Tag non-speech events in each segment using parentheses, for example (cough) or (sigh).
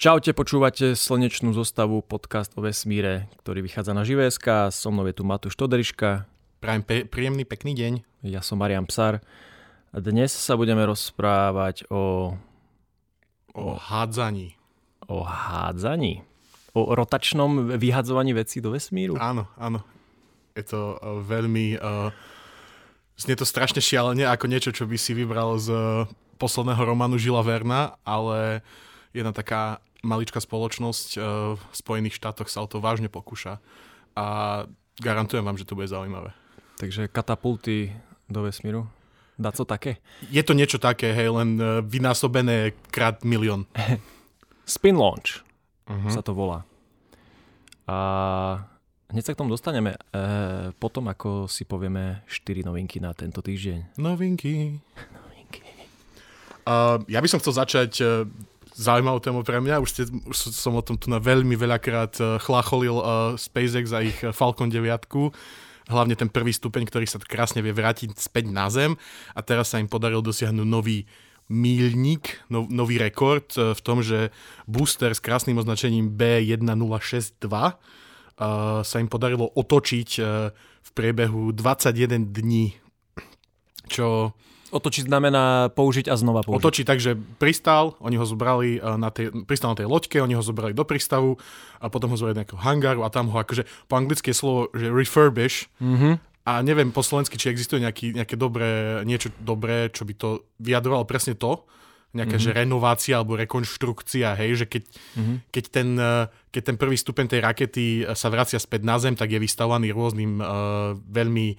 Čaute, počúvate slnečnú zostavu podcast o vesmíre, ktorý vychádza na Živéska. So mnou je tu Matúš Toderiška. Prajem pe- príjemný, pekný deň. Ja som Marian Psar. Dnes sa budeme rozprávať o... O hádzaní. O hádzaní? O rotačnom vyhadzovaní vecí do vesmíru? Áno, áno. Je to uh, veľmi... Uh, znie to strašne šialene, ako niečo, čo by si vybral z uh, posledného románu Žila Verna, ale jedna taká maličká spoločnosť uh, v Spojených štátoch sa o to vážne pokúša a garantujem vám, že to bude zaujímavé. Takže katapulty do vesmíru? Dá to také? Je to niečo také, hej, len uh, vynásobené krát milión. (laughs) Spin launch uh-huh. sa to volá. A hneď sa k tomu dostaneme e, potom, ako si povieme 4 novinky na tento týždeň. Novinky. (laughs) novinky. Uh, ja by som chcel začať zaujímavú tému pre mňa. Už, ste, už som o tom tu na veľmi veľakrát uh, chlácholil uh, SpaceX a ich Falcon 9 hlavne ten prvý stupeň, ktorý sa krásne vie vrátiť späť na Zem. A teraz sa im podaril dosiahnuť nový míľnik, no, nový rekord v tom, že booster s krásnym označením B1062 uh, sa im podarilo otočiť uh, v priebehu 21 dní, čo Otočiť znamená použiť a znova použiť. Otočiť tak, že pristal, oni ho zobrali na tej, pristal na tej loďke, oni ho zobrali do prístavu a potom ho zobrali do nejakého hangáru a tam ho akože po anglicky je slovo, že refurbish mm-hmm. a neviem po slovensky, či existuje nejaký, nejaké dobré, niečo dobré, čo by to vyjadrovalo presne to, nejaká mm-hmm. že renovácia alebo rekonštrukcia, hej, že keď, mm-hmm. keď, ten, keď ten prvý stupeň tej rakety sa vracia späť na Zem, tak je vystavovaný rôznym uh, veľmi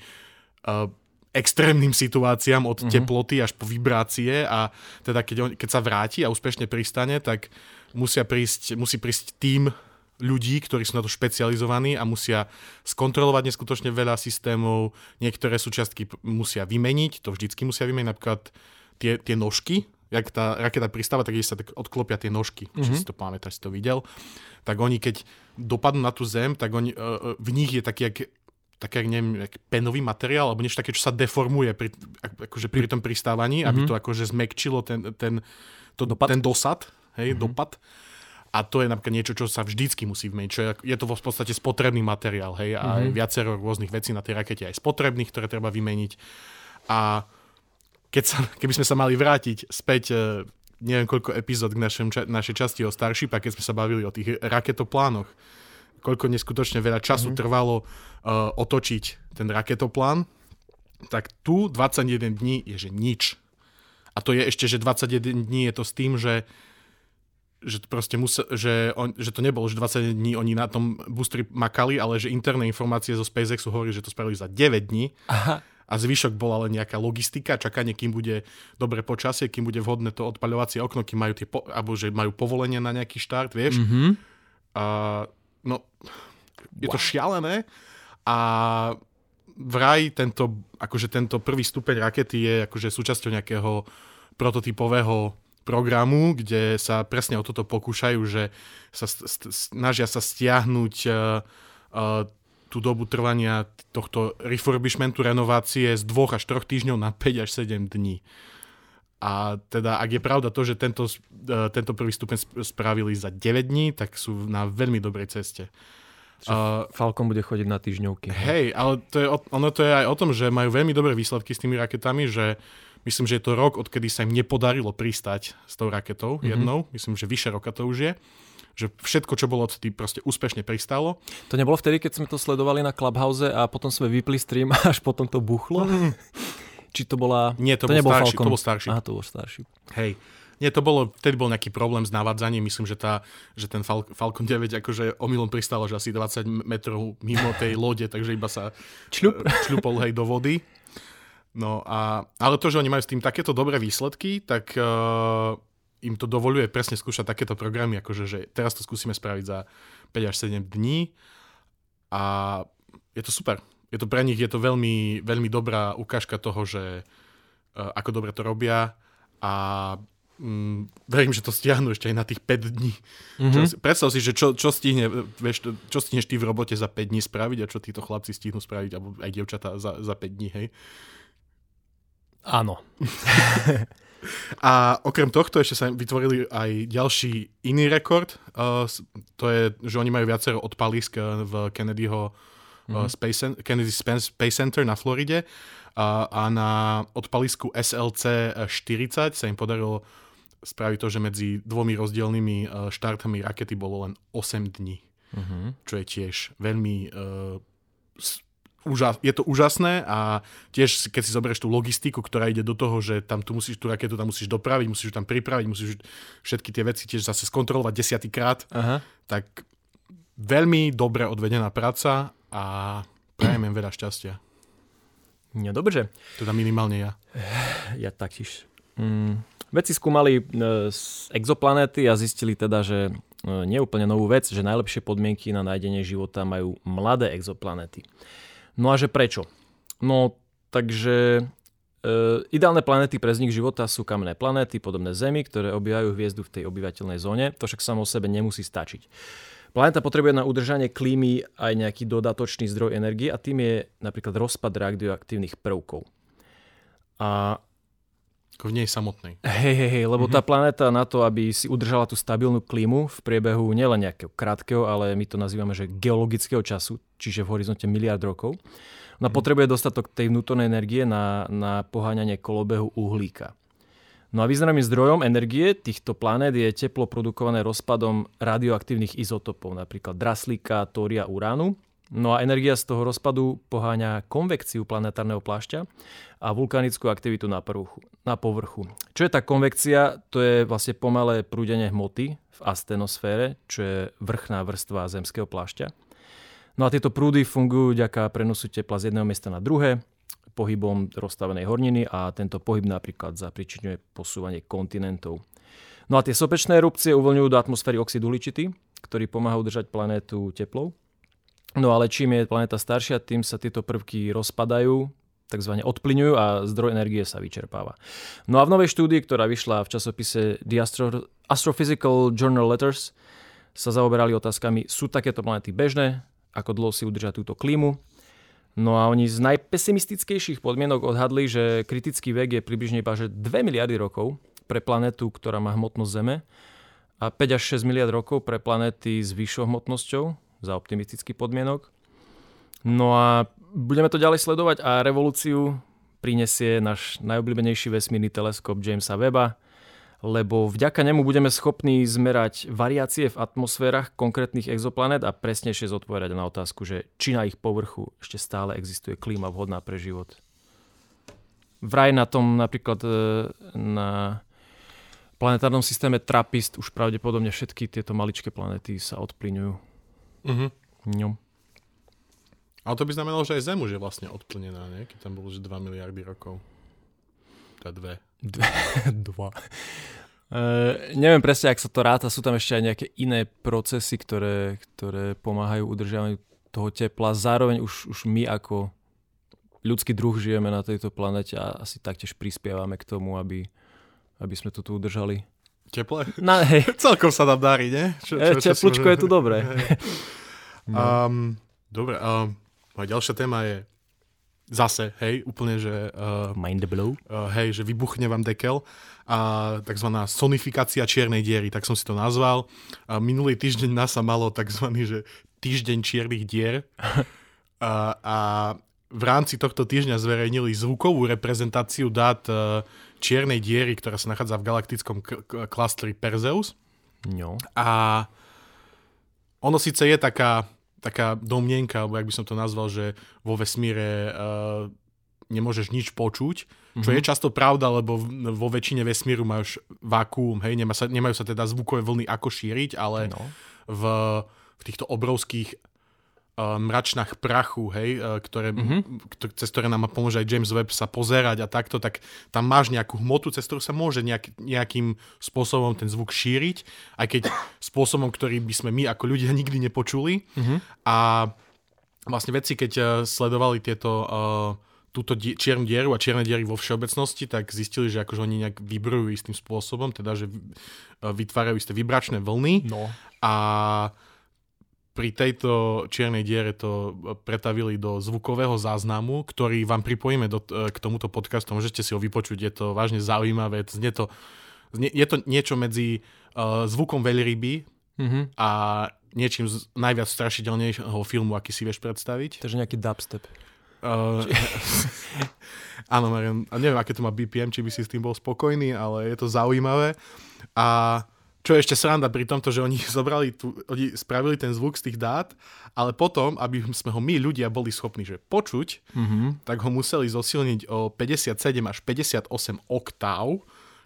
uh, extrémnym situáciám od mm-hmm. teploty až po vibrácie a teda keď, on, keď sa vráti a úspešne pristane, tak musia prísť, musí prísť tým ľudí, ktorí sú na to špecializovaní a musia skontrolovať neskutočne veľa systémov, niektoré súčiastky musia vymeniť, to vždycky musia vymeniť, napríklad tie, tie nožky, jak tá raketa pristáva, tak sa tak odklopia tie nožky, mm-hmm. či si to pamätáš, si to videl, tak oni keď dopadnú na tú zem, tak oni, v nich je taký, jak také, neviem, penový materiál, alebo niečo také, čo sa deformuje pri, akože pri tom pristávaní, mm-hmm. aby mhm. to akože zmekčilo ten, ten, to, dopad. ten dosad, hej, mm-hmm. dopad. A to je napríklad niečo, čo sa vždycky musí vmeniť. Čo je, je to v podstate spotrebný materiál, hej, a mm-hmm. viacero rôznych vecí na tej rakete aj spotrebných, ktoré treba vymeniť. A keď sa, keby sme sa mali vrátiť späť e, neviem koľko epizód k našem, našej časti o Starship, a keď sme sa bavili o tých raketoplánoch, koľko neskutočne veľa času mm-hmm. trvalo uh, otočiť ten raketoplán, tak tu 21 dní je že nič. A to je ešte, že 21 dní je to s tým, že že to proste musel, že, on, že to nebolo, že 20 dní oni na tom boosteri makali, ale že interné informácie zo SpaceXu hovorí, že to spravili za 9 dní. Aha. A zvyšok bola len nejaká logistika, čakanie, kým bude dobre počasie, kým bude vhodné to odpaľovacie okno, kým majú tie, po, alebo že majú povolenie na nejaký štart, vieš. Mm-hmm. A no, je to šialené a vraj tento, akože tento prvý stupeň rakety je akože súčasťou nejakého prototypového programu, kde sa presne o toto pokúšajú, že sa snažia sa stiahnuť uh, uh, tú dobu trvania tohto refurbishmentu, renovácie z dvoch až troch týždňov na 5 až 7 dní. A teda, ak je pravda to, že tento, uh, tento prvý stupeň spravili za 9 dní, tak sú na veľmi dobrej ceste. Uh, Falcon bude chodiť na týždňovky. Hej, ale to je, ono to je aj o tom, že majú veľmi dobré výsledky s tými raketami, že myslím, že je to rok, odkedy sa im nepodarilo pristať s tou raketou mm-hmm. jednou. Myslím, že vyše roka to už je že všetko, čo bolo odtedy, proste úspešne pristalo. To nebolo vtedy, keď sme to sledovali na Clubhouse a potom sme vypli stream a až potom to buchlo? Mm. (laughs) Či to bola... Nie, to, to bol starší, Falcon. to bol starší. Aha, to bol starší. Hej. Nie, to bolo, vtedy bol nejaký problém s navádzaním. Myslím, že, tá, že ten Fal- Falcon 9 akože omylom pristalo, že asi 20 metrov mimo tej lode, takže iba sa Čľup. E, čľupol hej do vody. No a, ale to, že oni majú s tým takéto dobré výsledky, tak uh, im to dovoluje presne skúšať takéto programy, akože že teraz to skúsime spraviť za 5 až 7 dní a je to super. Je to pre nich je to veľmi, veľmi dobrá ukážka toho, že uh, ako dobre to robia a mm, verím, že to stiahnu ešte aj na tých 5 dní. Mm-hmm. Čo, predstav si, že čo, čo, stihne, vieš, čo stihneš ty v robote za 5 dní spraviť a čo títo chlapci stihnú spraviť, alebo aj dievčatá za, za 5 dní, hej? Áno. (laughs) A okrem tohto ešte sa vytvorili aj ďalší iný rekord. Uh, to je, že oni majú viacero odpalisk v Kennedyho mm-hmm. Space, Kennedy Space Center na Floride a, a na odpalisku SLC 40 sa im podarilo spraviť to, že medzi dvomi rozdielnymi štartami rakety bolo len 8 dní. Mm-hmm. Čo je tiež veľmi uh, úžas, je to úžasné a tiež keď si zoberieš tú logistiku, ktorá ide do toho, že tam tu musíš tú raketu tam musíš dopraviť, musíš ju tam pripraviť, musíš všetky tie veci tiež zase skontrolovať desiatýkrát, tak veľmi dobre odvedená práca a prajem im veľa šťastia. No dobře. Teda minimálne ja. Ja taktiež. Mm. Vedci skúmali e, exoplanéty a zistili teda, že e, nie úplne novú vec, že najlepšie podmienky na nájdenie života majú mladé exoplanéty. No a že prečo? No, takže e, ideálne planéty pre vznik života sú kamenné planéty, podobné Zemi, ktoré obývajú hviezdu v tej obyvateľnej zóne. To však samo o sebe nemusí stačiť. Planéta potrebuje na udržanie klímy aj nejaký dodatočný zdroj energie a tým je napríklad rozpad radioaktívnych prvkov. A v nej samotnej. Hej, hej, hej, lebo mm-hmm. tá planéta na to, aby si udržala tú stabilnú klímu v priebehu nielen nejakého krátkeho, ale my to nazývame, že geologického času, čiže v horizonte miliard rokov, ona mm-hmm. potrebuje dostatok tej vnútornej energie na, na poháňanie kolobehu uhlíka. No a významným zdrojom energie týchto planét je teplo produkované rozpadom radioaktívnych izotopov, napríklad draslíka, tória, uránu, No a energia z toho rozpadu poháňa konvekciu planetárneho plášťa a vulkanickú aktivitu na, povrchu, na povrchu. Čo je tá konvekcia? To je vlastne pomalé prúdenie hmoty v astenosfére, čo je vrchná vrstva zemského plášťa. No a tieto prúdy fungujú ďaká prenosu tepla z jedného miesta na druhé, pohybom rozstavenej horniny a tento pohyb napríklad zapričinuje posúvanie kontinentov. No a tie sopečné erupcie uvoľňujú do atmosféry oxid uhličitý, ktorý pomáha udržať planétu teplou. No ale čím je planéta staršia, tým sa tieto prvky rozpadajú, takzvané odplyňujú a zdroj energie sa vyčerpáva. No a v novej štúdii, ktorá vyšla v časopise The Astro- Astrophysical Journal Letters, sa zaoberali otázkami, sú takéto planéty bežné, ako dlho si udržia túto klímu. No a oni z najpesimistickejších podmienok odhadli, že kritický vek je približne iba že 2 miliardy rokov pre planetu, ktorá má hmotnosť Zeme a 5 až 6 miliard rokov pre planéty s vyššou hmotnosťou, za optimistický podmienok. No a budeme to ďalej sledovať a revolúciu prinesie náš najobľúbenejší vesmírny teleskop Jamesa Weba, lebo vďaka nemu budeme schopní zmerať variácie v atmosférach konkrétnych exoplanét a presnejšie zodpovedať na otázku, že či na ich povrchu ešte stále existuje klíma vhodná pre život. Vraj na tom napríklad e, na planetárnom systéme Trappist už pravdepodobne všetky tieto maličké planety sa odplyňujú. Uh-huh. No. Ale to by znamenalo, že aj Zem už je vlastne odplnená, nie? Keď tam bolo, že 2 miliardy rokov. Tá dve. Dve. (laughs) Dva. Uh, neviem presne, ak sa to ráta, sú tam ešte aj nejaké iné procesy, ktoré, ktoré pomáhajú udržiavaniu toho tepla. Zároveň už, už my ako ľudský druh žijeme na tejto planete a asi taktiež prispievame k tomu, aby, aby sme to tu udržali. Teple? Na, (laughs) hej. Celkom sa nám darí, nie? Čo, čo, čo Teplúčko je tu dobré. no. um, dobre, um, moja ďalšia téma je zase, hej, úplne, že... Uh, Mind blow. Uh, hej, že vybuchne vám dekel a takzvaná sonifikácia čiernej diery, tak som si to nazval. A minulý týždeň NASA malo takzvaný, že týždeň čiernych dier. (laughs) a, a v rámci tohto týždňa zverejnili zvukovú reprezentáciu dát uh, čiernej diery, ktorá sa nachádza v galaktickom k- k- klastri Perseus. No. A ono síce je taká, taká domnienka, alebo jak by som to nazval, že vo vesmíre uh, nemôžeš nič počuť, čo mm-hmm. je často pravda, lebo vo väčšine vesmíru máš vákuum, hej, nemá sa, nemajú sa teda zvukové vlny ako šíriť, ale no. v, v týchto obrovských mračnách prachu, hej, uh, ktoré, mm-hmm. cez ktoré nám pomôže aj James Webb sa pozerať a takto, tak tam máš nejakú hmotu, cez ktorú sa môže nejak, nejakým spôsobom ten zvuk šíriť, aj keď spôsobom, ktorý by sme my ako ľudia nikdy nepočuli. Mm-hmm. A vlastne veci, keď uh, sledovali tieto uh, túto di- čiernu dieru a čierne diery vo všeobecnosti, tak zistili, že akože oni nejak vybrujú istým spôsobom, teda že vytvárajú isté vibračné vlny no. a pri tejto čiernej diere to pretavili do zvukového záznamu, ktorý vám pripojíme do, k tomuto podcastu. Môžete si ho vypočuť, je to vážne zaujímavé. Je to, je to niečo medzi uh, zvukom veľryby mm-hmm. a niečím z najviac strašidelnejšieho filmu, aký si vieš predstaviť. Takže nejaký dubstep. Uh, (laughs) áno, Marian, neviem, aké to má BPM, či by si s tým bol spokojný, ale je to zaujímavé. A čo je ešte sranda pri tomto, že oni (laughs) zobrali tu, oni spravili ten zvuk z tých dát, ale potom, aby sme ho my ľudia boli schopní že počuť, mm-hmm. tak ho museli zosilniť o 57 až 58 oktáv,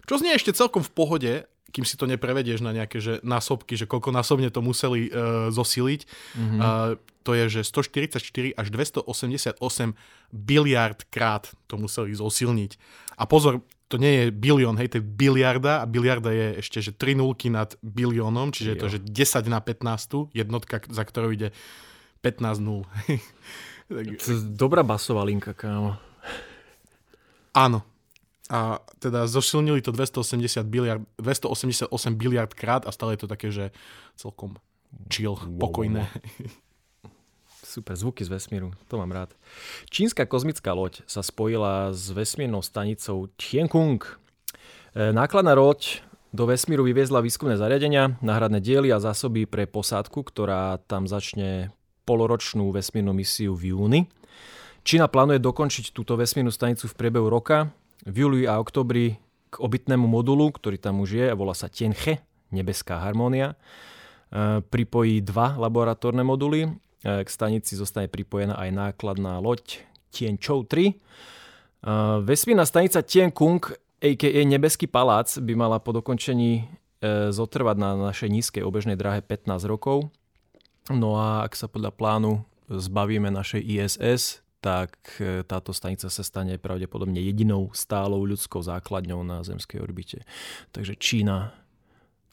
čo znie ešte celkom v pohode, kým si to neprevedieš na nejaké že násobky, že koľko násobne to museli uh, zosiliť. Mm-hmm. Uh, to je, že 144 až 288 biliard krát to museli zosilniť. A pozor, to nie je bilión, hej, to je biliarda a biliarda je ešte, že 3 nulky nad biliónom, čiže je to, že 10 na 15, jednotka, za ktorou ide 15 nul. (laughs) Dobrá basová linka, kámo. Áno. A teda zosilnili to 280 biliard, 288 biliard krát a stále je to také, že celkom chill, pokojné. Wow, wow. Super, zvuky z vesmíru, to mám rád. Čínska kozmická loď sa spojila s vesmírnou stanicou Tiankung. E, nákladná loď do vesmíru vyviezla výskumné zariadenia, náhradné diely a zásoby pre posádku, ktorá tam začne poloročnú vesmírnu misiu v júni. Čína plánuje dokončiť túto vesmírnu stanicu v priebehu roka. V júli a oktobri k obytnému modulu, ktorý tam už je, volá sa Tianhe, nebeská harmónia, e, pripojí dva laboratórne moduly k stanici zostane pripojená aj nákladná loď Tianchou 3. E, vesmírna stanica Tiankung, a.k.a. Nebeský palác, by mala po dokončení e, zotrvať na našej nízkej obežnej dráhe 15 rokov. No a ak sa podľa plánu zbavíme našej ISS, tak táto stanica sa stane pravdepodobne jedinou stálou ľudskou základňou na zemskej orbite. Takže Čína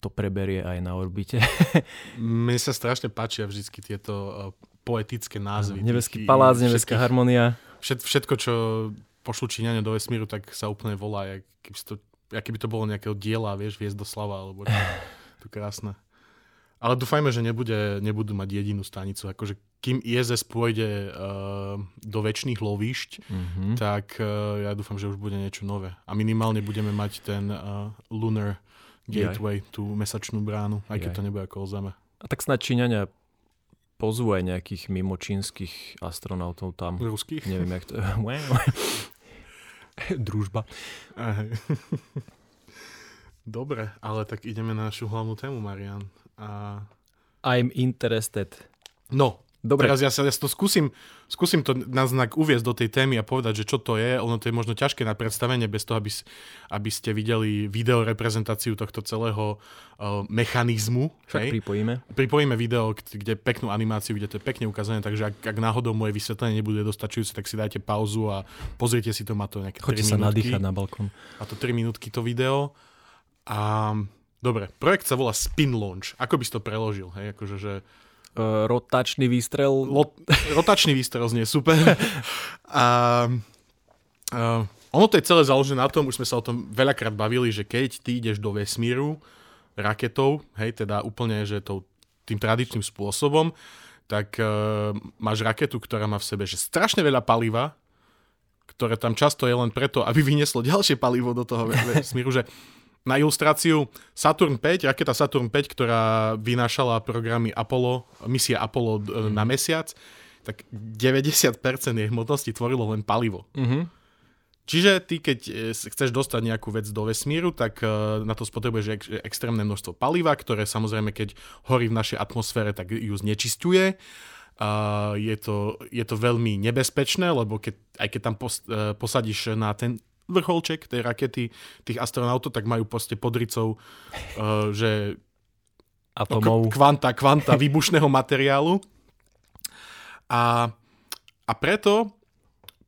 to preberie aj na orbite. (laughs) Mne sa strašne páčia vždy tieto uh, poetické názvy. Nebeský palác, nebeská harmonia. Všet, všetko, čo pošlu Číňania do vesmíru, tak sa úplne volá, jak keby, to, jak keby to bolo nejakého diela, vieš, slava, alebo (laughs) to krásne. Ale dúfajme, že nebude, nebudú mať jedinú stanicu. Akože kým ISS pôjde uh, do väčšných lovišť, mm-hmm. tak uh, ja dúfam, že už bude niečo nové. A minimálne budeme mať ten uh, Lunar gateway, Jaj. tú mesačnú bránu, aj keď to nebude ako o Zeme. A tak snad Číňania pozvú aj nejakých mimočínskych astronautov tam. Ruských? Neviem, jak to... (laughs) Družba. (laughs) Dobre, ale tak ideme na našu hlavnú tému, Marian. A... I'm interested. No, Dobre. Teraz ja sa ja to skúsim, skúsim to na znak uviezť do tej témy a povedať, že čo to je. Ono to je možno ťažké na predstavenie bez toho, aby, aby ste videli video reprezentáciu tohto celého uh, mechanizmu. Však hej? pripojíme. Pripojíme video, kde peknú animáciu, kde to je pekne ukázané, takže ak, ak náhodou moje vysvetlenie nebude dostačujúce, tak si dajte pauzu a pozrite si to, má to nejaké Choďte 3 sa minútky. nadýchať na balkón. A to 3 minútky to video. A dobre, projekt sa volá Spin Launch. Ako by si to preložil? Hej? Akože, že uh, rotačný výstrel. Lo, rotačný výstrel znie super. (laughs) A uh, ono to je celé založené na tom, už sme sa o tom veľakrát bavili, že keď ty ideš do vesmíru raketou, hej, teda úplne, že to, tým tradičným spôsobom, tak uh, máš raketu, ktorá má v sebe že strašne veľa paliva, ktoré tam často je len preto, aby vynieslo ďalšie palivo do toho (laughs) vesmíru, že na ilustráciu Saturn 5, raketa Saturn 5, ktorá vynášala programy Apollo, misia Apollo mm. na mesiac, tak 90% jej hmotnosti tvorilo len palivo. Mm-hmm. Čiže ty, keď e, chceš dostať nejakú vec do vesmíru, tak e, na to spotrebuješ ek- extrémne množstvo paliva, ktoré samozrejme, keď horí v našej atmosfére, tak ju znečistuje. A je, to, je to veľmi nebezpečné, lebo keď, aj keď tam pos, posadíš na ten vrcholček tej rakety tých astronautov, tak majú proste podricov, uh, že atomov. Kvanta, kvanta výbušného materiálu. A, a preto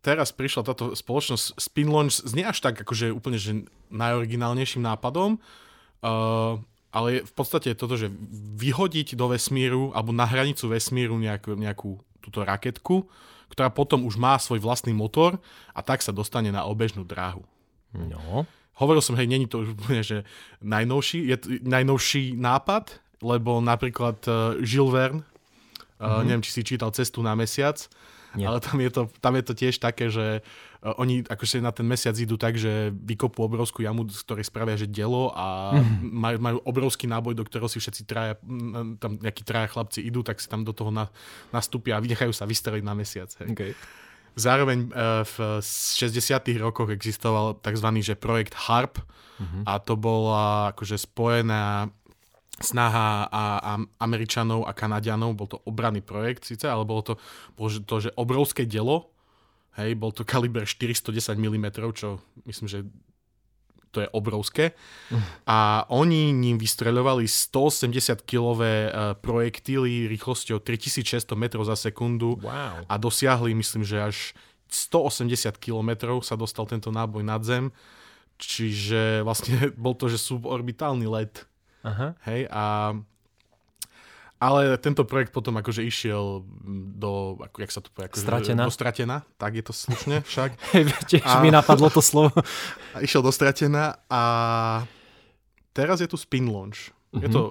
teraz prišla táto spoločnosť Spin Launch, znie až tak akože úplne že najoriginálnejším nápadom, uh, ale v podstate je toto, že vyhodiť do vesmíru alebo na hranicu vesmíru nejakú, nejakú túto raketku, ktorá potom už má svoj vlastný motor a tak sa dostane na obežnú dráhu. No. Hovoril som, hej, není to už úplne, že najnovší, je to najnovší nápad, lebo napríklad uh, Jules Verne Uh, neviem, či si čítal Cestu na mesiac, Nie. ale tam je, to, tam je to tiež také, že uh, oni akože na ten mesiac idú tak, že vykopú obrovskú jamu, z ktorej spravia, že dielo a majú, majú obrovský náboj, do ktorého si všetci traja, mm, tam nejakí traja chlapci idú, tak si tam do toho na, nastúpia a vynechajú sa vystreliť na mesiac. Hej. Okay. Zároveň uh, v 60. rokoch existoval tzv. Že projekt HARP uh-huh. a to bola akože spojená snaha a, a Američanov a Kanadianov, bol to obranný projekt síce, ale bolo to, bolo to že obrovské dielo, hej, bol to kaliber 410 mm, čo myslím, že to je obrovské. A oni ním vystreľovali 180-kilové projektíly rýchlosťou 3600 metrov za sekundu Wow. a dosiahli, myslím, že až 180 km sa dostal tento náboj nad zem. Čiže vlastne (laughs) bol to, že suborbitálny let. Aha. Hej, a ale tento projekt potom akože išiel do, ako, jak sa to povie, akože, Stratená. do stratená, tak je to slušne však. (laughs) Tiež A- mi napadlo to slovo. A (laughs) išiel do stratená a teraz je tu Spin Launch. Mm-hmm. Je to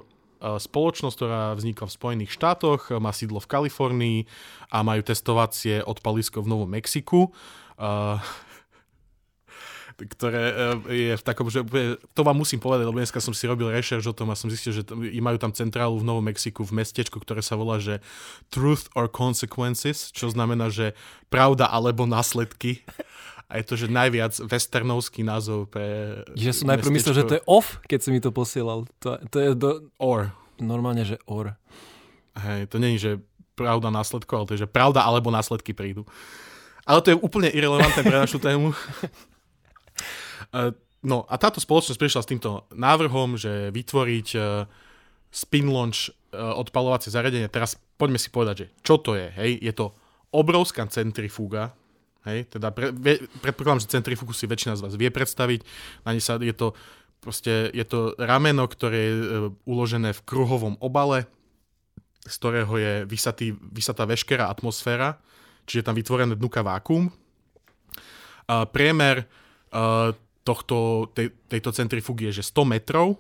uh, spoločnosť, ktorá vznikla v Spojených štátoch, má sídlo v Kalifornii a majú testovacie odpalisko v Novom Mexiku. Uh, ktoré uh, je v takom, že to vám musím povedať, lebo dneska som si robil rešerš o tom a som zistil, že majú tam centrálu v Novom Mexiku v mestečku, ktoré sa volá, že Truth or Consequences, čo znamená, že pravda alebo následky. A je to, že najviac westernovský názov pre Že som najprv myslel, že to je off, keď si mi to posielal. To, to je do, Or. normálne, že or. Hej, to není, že pravda následkov, ale to je, že pravda alebo následky prídu. Ale to je úplne irrelevantné pre našu tému. (laughs) Eh, No a táto spoločnosť prišla s týmto návrhom, že vytvoriť eh, spin launch eh, odpalovacie zariadenie. Teraz poďme si povedať, že čo to je. Hej? Je to obrovská centrifúga, hej? teda pre, vie, predpokladám, že centrifúgu si väčšina z vás vie predstaviť. Na sa, je to proste, je to rameno, ktoré je uložené v kruhovom obale, z ktorého je vysatý, vysatá veškerá atmosféra, čiže je tam vytvorené dnuka vákuum. A priemer tohto, tej, tejto centrifúgy je, že 100 metrov,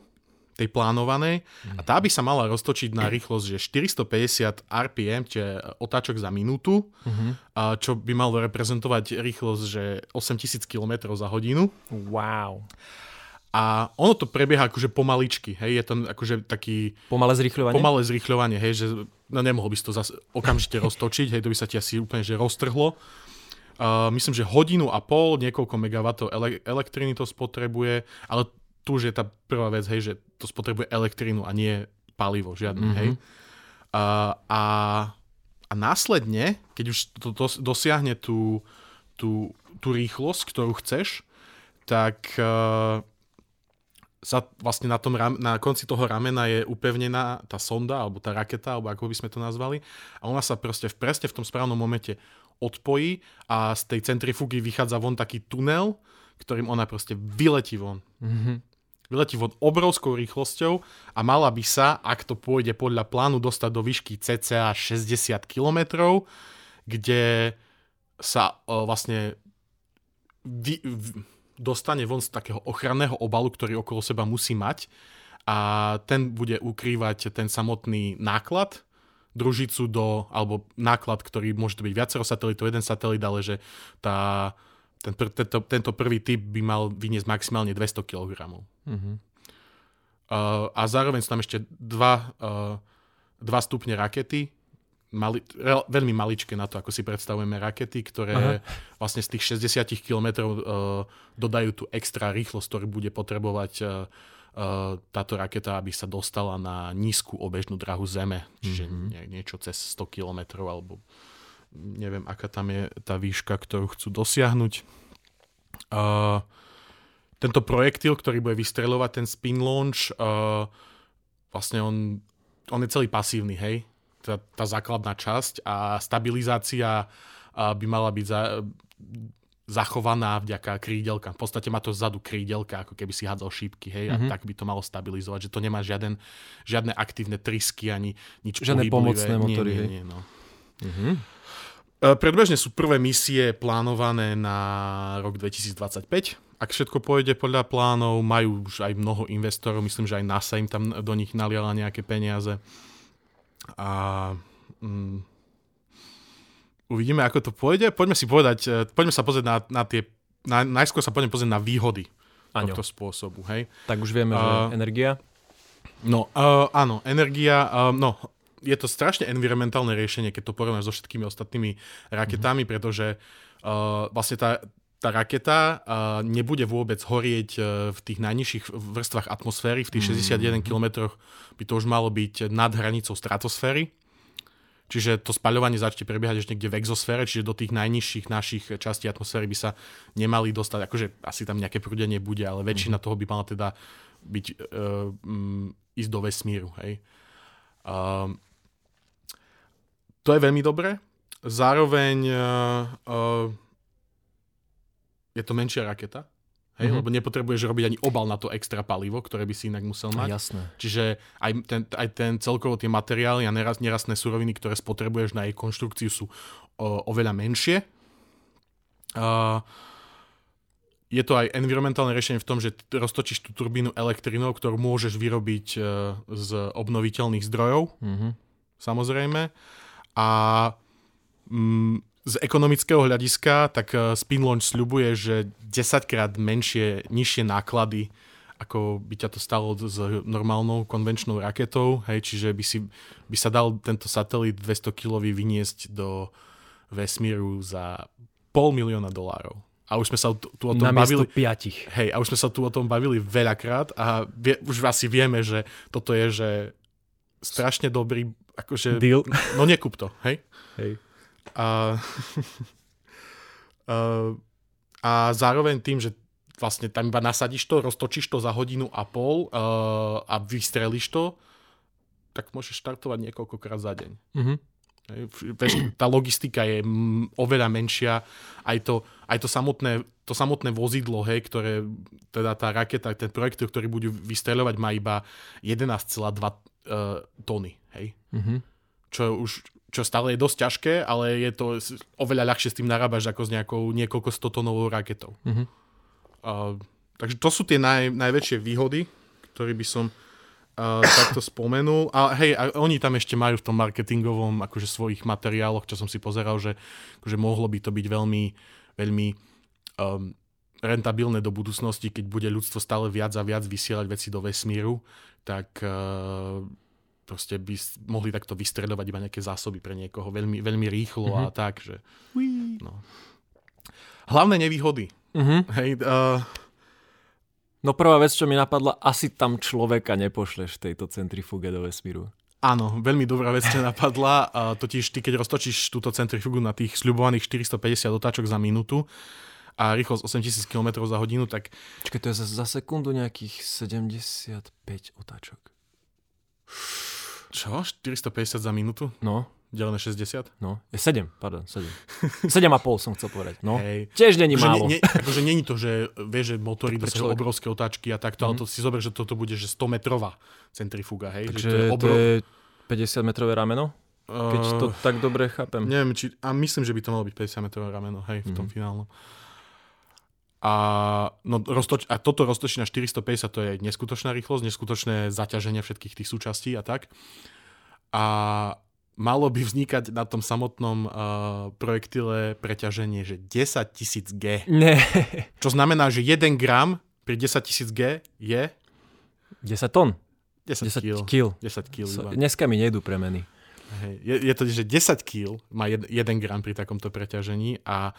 tej plánovanej, a tá by sa mala roztočiť na rýchlosť, že 450 RPM, čiže otáčok za minútu, a čo by malo reprezentovať rýchlosť, že 8000 km za hodinu. Wow. A ono to prebieha akože pomaličky, hej, je to akože taký Pomalé zrýchľovanie? pomalé zrýchľovanie, hej, že no nemohol by si to zase okamžite roztočiť, hej, to by sa ti asi úplne že roztrhlo. Uh, myslím, že hodinu a pol, niekoľko megawatov ele- elektriny to spotrebuje, ale tu už je tá prvá vec, hej, že to spotrebuje elektrínu a nie palivo žiadne, mm-hmm. hej. Uh, a, a následne, keď už to, to dosiahne tú, tú, tú rýchlosť, ktorú chceš, tak uh, sa vlastne na, tom, ram- na konci toho ramena je upevnená tá sonda, alebo tá raketa, alebo ako by sme to nazvali. A ona sa proste v, presne v tom správnom momente odpojí a z tej centrifugy vychádza von taký tunel, ktorým ona proste vyletí von. Mm-hmm. Vyletí von obrovskou rýchlosťou a mala by sa, ak to pôjde podľa plánu, dostať do výšky cca 60 km, kde sa o, vlastne vy, v, dostane von z takého ochranného obalu, ktorý okolo seba musí mať a ten bude ukrývať ten samotný náklad, družicu do, alebo náklad, ktorý môže to byť viacero satelitov, jeden satelit, ale že tá, ten, tento, tento prvý typ by mal vyniesť maximálne 200 kg. Mm-hmm. Uh, a zároveň sú tam ešte dva, uh, dva stupne rakety, mali, re, veľmi maličké na to, ako si predstavujeme rakety, ktoré Aha. vlastne z tých 60 km uh, dodajú tú extra rýchlosť, ktorú bude potrebovať uh, táto raketa, aby sa dostala na nízku obežnú drahu Zeme, čiže Mhm. nie, niečo cez 100 km alebo neviem, aká tam je tá výška, ktorú chcú dosiahnuť. Uh, tento projektil, ktorý bude vystreľovať ten spin launch, uh, vlastne on, on je celý pasívny, hej? Tá, tá základná časť a stabilizácia uh, by mala byť za, zachovaná vďaka krídelka. V podstate má to zadu krídelka, ako keby si hádzal šípky, hej, Mhm. a tak by to malo stabilizovať, že to nemá žiaden, žiadne aktívne trysky ani nič Žiadne pomocné motory, Nie, nie, nie, no. Mm-hmm. Predbežne sú prvé misie plánované na rok 2025. Ak všetko pôjde podľa plánov, majú už aj mnoho investorov, myslím, že aj NASA im tam do nich naliala nejaké peniaze. A mm, uvidíme, ako to pôjde. Poďme si povedať, e, poďme sa pozrieť na, na tie, na, najskôr sa poďme pozrieť na výhody Aňo. tohto spôsobu, hej. Tak už vieme, že A- energia. No, uh, áno, energia, uh, no, je to strašne environmentálne riešenie, keď to porovnáš so všetkými ostatnými raketami, mm-hmm. pretože uh, vlastne tá, tá raketa uh, nebude vôbec horieť uh, v tých najnižších vrstvách atmosféry, v tých 61 km by to už malo byť nad hranicou stratosféry. Čiže to spaľovanie začne prebiehať ešte niekde v exosfére, čiže do tých najnižších našich častí atmosféry by sa nemali dostať, akože asi tam nejaké prúdenie bude, ale väčšina toho by mala teda byť, uh, ísť do vesmíru, hej. Um, to je veľmi dobré. Zároveň uh, uh, je to menšia raketa, hej, Mhm. lebo nepotrebuješ robiť ani obal na to extra palivo, ktoré by si inak musel mať. Jasné. Čiže aj ten, aj ten celkovo tie materiály a neraz, nerastné suroviny, ktoré spotrebuješ na jej konštrukciu sú o, oveľa menšie. Uh, je to aj environmentálne riešenie v tom, že roztočíš tú turbínu elektrinou, ktorú môžeš vyrobiť uh, z obnoviteľných zdrojov, Mhm. samozrejme. A mm, z ekonomického hľadiska, tak uh, Spin Launch sľubuje, že 10 krát menšie, nižšie náklady ako by ťa to stalo s normálnou konvenčnou raketou, hej, čiže by, si, by sa dal tento satelit 200 kilový vyniesť do vesmíru za pol milióna dolárov. A už sme sa tu, tu o tom Namiesto bavili. piatich. Hej, a už sme sa tu o tom bavili veľakrát a vie, už asi vieme, že toto je, že strašne dobrý, akože... Deal. No nekúp to, hej? Hej. (laughs) A, a, zároveň tým, že vlastne tam iba nasadíš to, roztočíš to za hodinu a pol a vystrelíš to, tak môžeš štartovať niekoľkokrát za deň. Mhm. Vieš, tá logistika je oveľa menšia, aj to, aj to samotné, to samotné vozidlo, hej, ktoré, teda tá raketa, ten projektor, ktorý budú vystreľovať, má iba 11,2 uh, tony, hej. Mhm. Čo už čo stále je dosť ťažké, ale je to oveľa ľahšie s tým narábaš ako s nejakou niekoľko stotonovou raketou. Mhm. Uh, takže to sú tie naj, najväčšie výhody, ktoré by som uh, takto spomenul. A hej, a oni tam ešte majú v tom marketingovom akože svojich materiáloch, čo som si pozeral, že akože mohlo by to byť veľmi, veľmi um, rentabilné do budúcnosti, keď bude ľudstvo stále viac a viac vysielať veci do vesmíru, tak uh, proste by mohli takto vystredovať iba nejaké zásoby pre niekoho veľmi, veľmi rýchlo mm-hmm. a tak, že... No. Hlavné nevýhody. Mhm. Hej, uh, No prvá vec, čo mi napadla, asi tam človeka nepošleš v tejto centrifuge do vesmíru. Áno, veľmi dobrá vec ťa napadla. A totiž ty, keď roztočíš túto centrifugu na tých sľubovaných 450 otáčok za minútu a rýchlosť 8000 km za hodinu, tak Čakaj, to je za, za sekundu nejakých 75 otáčok. Čo? 450 za minútu? No, Delené 60? no. Je 7, pardon, 7. 7,5 (laughs) som chcel povedať. No. Hej. Tiež není Akože málo. Ne, ne, akože není to, že vieš, že motory dosahujú človeka. obrovské otáčky a takto, ale to si zober, že toto bude že 100 metrová centrifuga, hej? Takže že to je to obrov... je 50 metrové rameno? Keď Eh, to tak dobre chápem. Neviem, či, a myslím, že by to malo byť 50 metrové rameno, hej, v tom Mhm. finálnom. A, no, roztoč, a toto roztočí na 450, to je neskutočná rýchlosť, neskutočné zaťaženie všetkých tých súčastí a tak. A malo by vznikať na tom samotnom uh, projektile preťaženie, že 10 tisíc G. Ne. Čo znamená, že 1 gram pri 10 tisíc G je 10 tón. 10, 10 kg. kg. 10 kg. So, dneska mi nejdú premeny. Hej. Je, je to, že 10 kg má 1 gram pri takomto preťažení a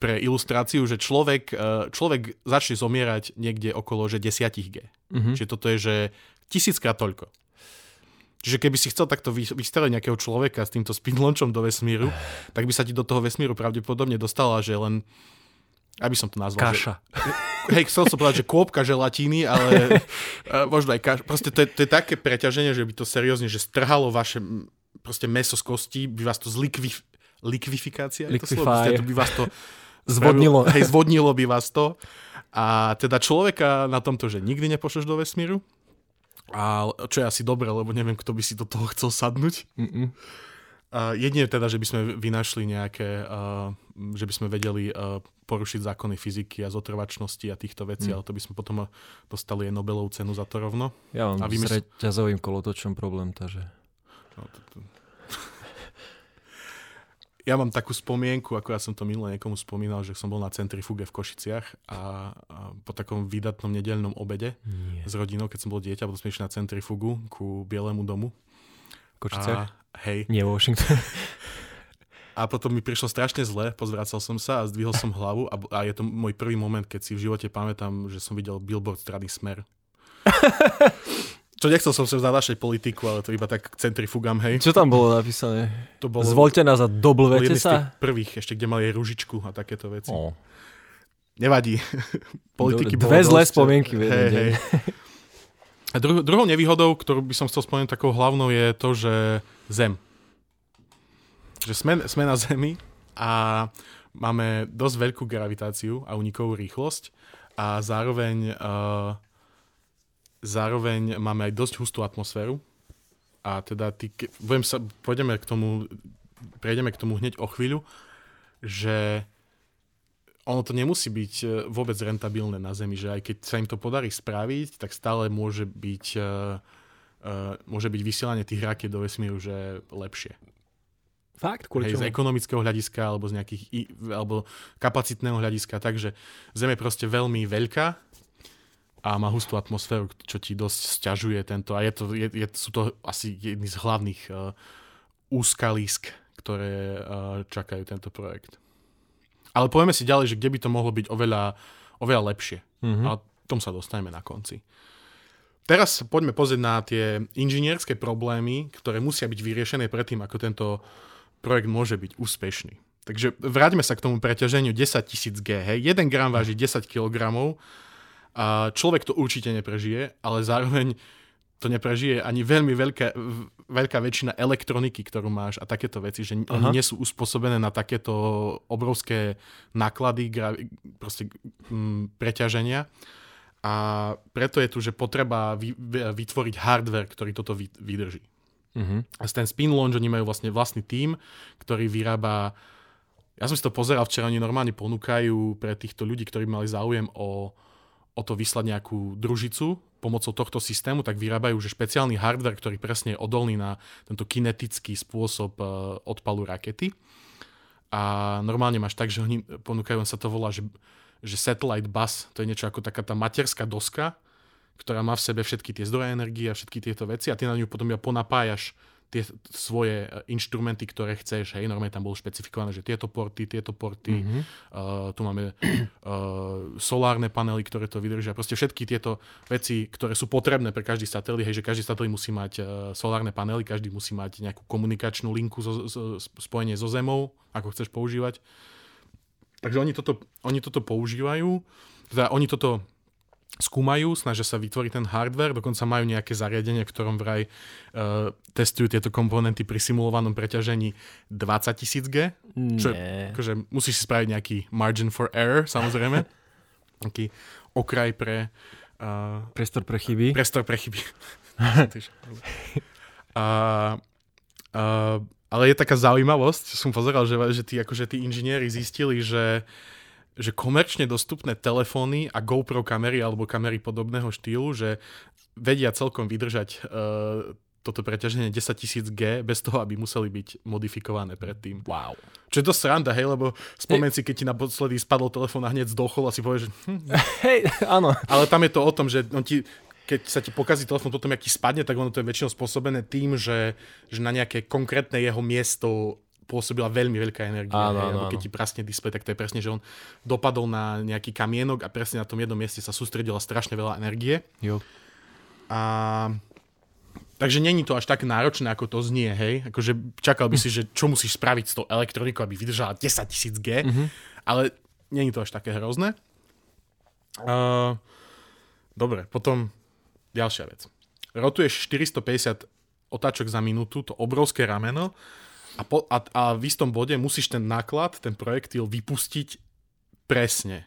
pre ilustráciu, že človek, eh, človek začne zomierať niekde okolo že 10 G. Mhm. Čiže toto je, že tisíckrát toľko. Čiže keby si chcel takto vy- vystreliť nejakého človeka s týmto spin launchom do vesmíru, tak by sa ti do toho vesmíru pravdepodobne dostala, že len aby som to nazval. Že, Kaša. (laughs) hej, chcel som povedať, že kôpka želatíny, ale uh, (laughs) možno aj kaš. Proste to je, to je také preťaženie, že by to seriózne, že strhalo vaše proste meso z kostí, by vás to zlikvif... Likvifikácia? je to slovo? Liquify. Proste to by vás to Zvodnilo. Hej, zvodnilo by vás to. A teda človeka na tomto, že nikdy nepošleš do vesmíru. A čo je asi dobre, lebo neviem, kto by si do toho chcel sadnúť. Mm-mm. Jedine teda, že by sme vynašli nejaké, uh, že by sme vedeli uh, porušiť zákony fyziky a zotrvačnosti a týchto vecí, Mm. ale to by sme potom dostali aj Nobelovú cenu za to rovno. Ja mám A s reťazovým kolotočom problém, takže... No, to, to... ja mám takú spomienku, ako ja som to minule niekomu spomínal, že som bol na centrifuge v Košiciach a, a po takom výdatnom nedeľnom obede Nie. s rodinou, keď som bol dieťa, potom sme išli na centrifugu ku Bielemu domu. Košiciach? A, hej. Nie vo Washington. A potom mi prišlo strašne zle, pozvracal som sa a zdvihol som hlavu a, a je to môj prvý moment, keď si v živote pamätám, že som videl billboard strany Smer. (laughs) Čo nechcel som sem zadašať politiku, ale to iba tak centrifugam, hej. Čo tam bolo napísané? To bolo Zvoľte nás a doblvete jedný z tých sa? prvých, ešte kde mali ružičku a takéto veci. Oh. Nevadí. (laughs) Politiky Dobre, bolo dve zlé dosť- spomienky v jeden hej, deň. hej. A dru- druhou nevýhodou, ktorú by som chcel spomenúť takou hlavnou, je to, že Zem. Že sme, sme na Zemi a máme dosť veľkú gravitáciu a unikovú rýchlosť a zároveň, uh, zároveň máme aj dosť hustú atmosféru. A teda ty, ke- budem sa, pôjdeme k tomu, prejdeme k tomu hneď o chvíľu, že ono to nemusí byť e, vôbec rentabilné na Zemi, že aj keď sa im to podarí spraviť, tak stále môže byť, uh, uh, môže byť vysielanie tých rakiet do vesmíru, že lepšie. Fakt? Kvôli Hej, z čomu? ekonomického hľadiska alebo z nejakých alebo kapacitného hľadiska, takže Zem je proste veľmi veľká a má hustú atmosféru, čo ti dosť sťažuje tento a je to, je, je, sú to asi jedny z hlavných uh, úskalísk, ktoré uh, čakajú tento projekt. Ale povieme si ďalej, že kde by to mohlo byť oveľa, oveľa lepšie. Mhm. A tom sa dostaneme na konci. Teraz poďme pozrieť na tie inžinierské problémy, ktoré musia byť vyriešené predtým, ako tento projekt môže byť úspešný. Takže vráťme sa k tomu preťaženiu 10 000 G. Hej. 1 gram váži 10 kg a človek to určite neprežije, ale zároveň to neprežije ani veľmi veľká, veľká väčšina elektroniky, ktorú máš a takéto veci, že Aha. oni nie sú uspôsobené na takéto obrovské náklady, gra, proste mm, preťaženia. A preto je tu, že potreba vy, vy- vytvoriť hardware, ktorý toto vy, vydrží. Mhm. A ten Spin Launch, oni majú vlastne vlastný tím, ktorý vyrába... Ja som si to pozeral včera, oni normálne ponúkajú pre týchto ľudí, ktorí mali záujem o, o to vyslať nejakú družicu pomocou tohto systému, tak vyrábajú že špeciálny hardware, ktorý presne je odolný na tento kinetický spôsob eh, odpalu rakety. A normálne máš tak, že oni ponúkajú, on sa to volá, že, že satellite bus, to je niečo ako taká tá materská doska, ktorá má v sebe všetky tie zdroje energie a všetky tieto veci a ty na ňu potom iba ponapájaš tie svoje e, inštrumenty, ktoré chceš. Hej, normálne tam bolo špecifikované, že tieto porty, tieto porty, Mhm. uh, tu máme uh, solárne panely, ktoré to vydržia. Proste všetky tieto veci, ktoré sú potrebné pre každý satelit, hej, že každý satelit musí mať uh, solárne panely, každý musí mať nejakú komunikačnú linku, zo, zo, spojenie so Zemou, ako chceš používať. Takže oni toto, oni toto používajú, teda oni toto skúmajú, snažia sa vytvoriť ten hardware, dokonca majú nejaké zariadenie, v ktorom vraj uh, testujú tieto komponenty pri simulovanom preťažení 20 tisíc G, čo je akože musíš si spraviť nejaký margin for error, samozrejme. (laughs) Taký okraj pre uh, Priestor pre chyby. priestor pre chyby. (laughs) a, a, ale je taká zaujímavosť, som pozeral, že, že tí, akože tí inžinieri zistili, že že komerčne dostupné telefóny a GoPro kamery alebo kamery podobného štýlu, že vedia celkom vydržať uh, toto preťaženie 10 000 G bez toho, aby museli byť modifikované predtým. Wow. Čo je to sranda, hej, lebo spomen si, keď ti naposledy spadol telefón a hneď zdochol a si povieš, že hm, (laughs) Hej, áno. ale tam je to o tom, že on ti, keď sa ti pokazí telefón potom, aký spadne, tak ono to je väčšinou spôsobené tým, že, že na nejaké konkrétne jeho miesto pôsobila veľmi veľká energia. Áno, hej, áno, lebo keď ti prasne displej, tak to je presne, že on dopadol na nejaký kamienok a presne na tom jednom mieste sa sústredila strašne veľa energie. Jo. A takže není to až tak náročné, ako to znie, hej. Akože čakal by si, že čo musíš spraviť s tou elektronikou, aby vydržala 10 000 G, Mhm. ale není to až také hrozné. Uh, dobre, potom ďalšia vec. Rotuješ 450 otáčok za minútu, to obrovské rameno a, po, a, a v istom bode musíš ten náklad, ten projektil vypustiť presne.